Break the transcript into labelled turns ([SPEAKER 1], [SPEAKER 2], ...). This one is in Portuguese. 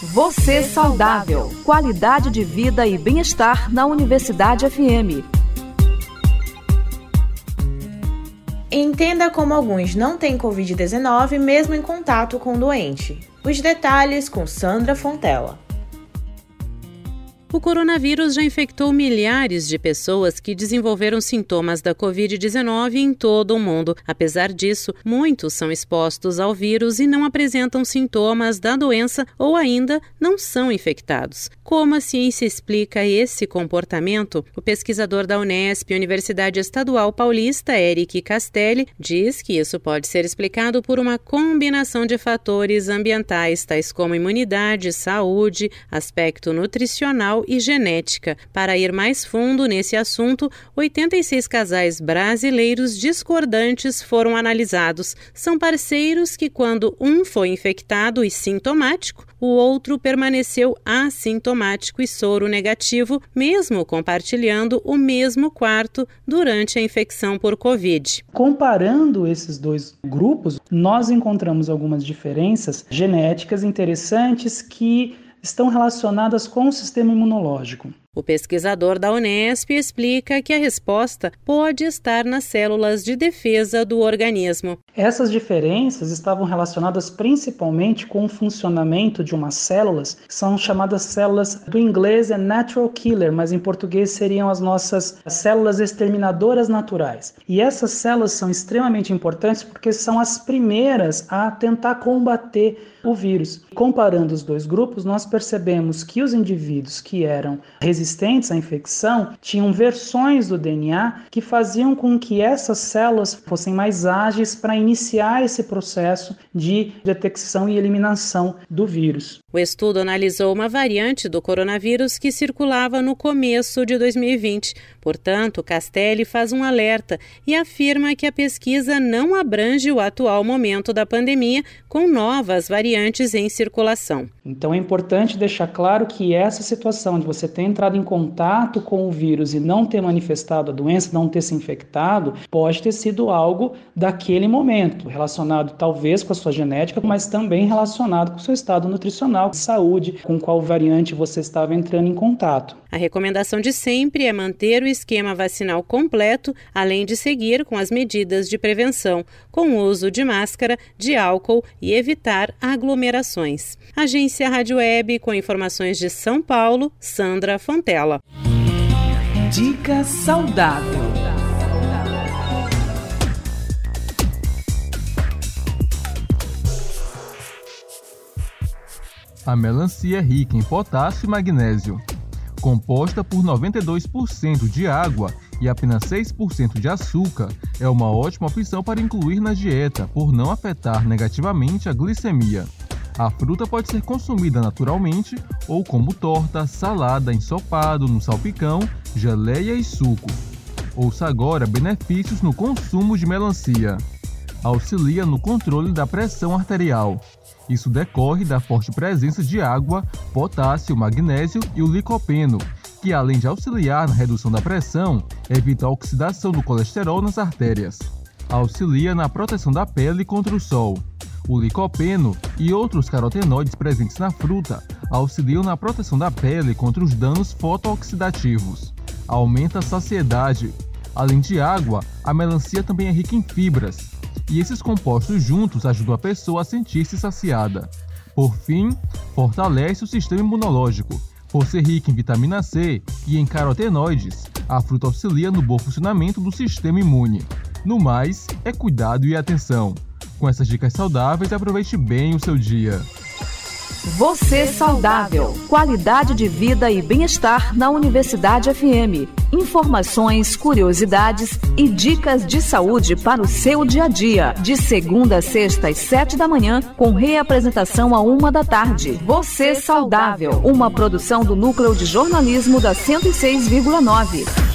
[SPEAKER 1] Você saudável. Qualidade de vida e bem-estar na Universidade FM.
[SPEAKER 2] Entenda como alguns não têm Covid-19 mesmo em contato com o doente. Os detalhes com Sandra Fontela.
[SPEAKER 3] O coronavírus já infectou milhares de pessoas que desenvolveram sintomas da Covid-19 em todo o mundo. Apesar disso, muitos são expostos ao vírus e não apresentam sintomas da doença ou ainda não são infectados. Como a ciência explica esse comportamento? O pesquisador da Unesp, Universidade Estadual Paulista, Eric Castelli, diz que isso pode ser explicado por uma combinação de fatores ambientais, tais como imunidade, saúde, aspecto nutricional e genética. Para ir mais fundo nesse assunto, 86 casais brasileiros discordantes foram analisados. São parceiros que, quando um foi infectado e sintomático, o outro permaneceu assintomático e soro negativo, mesmo compartilhando o mesmo quarto durante a infecção por Covid.
[SPEAKER 4] Comparando esses dois grupos, nós encontramos algumas diferenças genéticas interessantes que estão relacionadas com o sistema imunológico.
[SPEAKER 3] O pesquisador da Unesp explica que a resposta pode estar nas células de defesa do organismo.
[SPEAKER 4] Essas diferenças estavam relacionadas principalmente com o funcionamento de umas células que são chamadas células do inglês é natural killer, mas em português seriam as nossas células exterminadoras naturais. E essas células são extremamente importantes porque são as primeiras a tentar combater o vírus. Comparando os dois grupos, nós percebemos que os indivíduos que eram resistentes à infecção tinham versões do DNA que faziam com que essas células fossem mais ágeis para iniciar esse processo de detecção e eliminação do vírus.
[SPEAKER 3] O estudo analisou uma variante do coronavírus que circulava no começo de 2020. Portanto, Castelli faz um alerta e afirma que a pesquisa não abrange o atual momento da pandemia com novas variantes em circulação.
[SPEAKER 4] Então é importante deixar claro que essa situação de você ter entrado em contato com o vírus e não ter manifestado a doença, não ter se infectado, pode ter sido algo daquele momento, relacionado talvez com a sua genética, mas também relacionado com o seu estado nutricional, saúde, com qual variante você estava entrando em contato.
[SPEAKER 3] A recomendação de sempre é manter o esquema vacinal completo, além de seguir com as medidas de prevenção, com o uso de máscara, de álcool e evitar aglomerações. Agência Rádio Web com informações de São Paulo, Sandra Fontela.
[SPEAKER 1] Dica saudável.
[SPEAKER 5] A melancia é rica em potássio e magnésio. Composta por 92% de água e apenas 6% de açúcar, é uma ótima opção para incluir na dieta, por não afetar negativamente a glicemia. A fruta pode ser consumida naturalmente ou como torta, salada, ensopado, no salpicão, geleia e suco. Ouça agora benefícios no consumo de melancia. Auxilia no controle da pressão arterial. Isso decorre da forte presença de água, potássio, magnésio e o licopeno, que além de auxiliar na redução da pressão, evita a oxidação do colesterol nas artérias. Auxilia na proteção da pele contra o sol. O licopeno e outros carotenoides presentes na fruta auxiliam na proteção da pele contra os danos fotooxidativos. Aumenta a saciedade. Além de água, a melancia também é rica em fibras, e esses compostos juntos ajudam a pessoa a sentir-se saciada. Por fim, fortalece o sistema imunológico. Por ser rica em vitamina C e em carotenoides, a fruta auxilia no bom funcionamento do sistema imune. No mais, é cuidado e atenção. Com essas dicas saudáveis, aproveite bem o seu dia.
[SPEAKER 1] Você saudável. Qualidade de vida e bem-estar na Universidade FM. Informações, curiosidades e dicas de saúde para o seu dia a dia. De segunda a sexta às sete da manhã, com reapresentação a uma da tarde. Você saudável. Uma produção do Núcleo de Jornalismo da 106,9.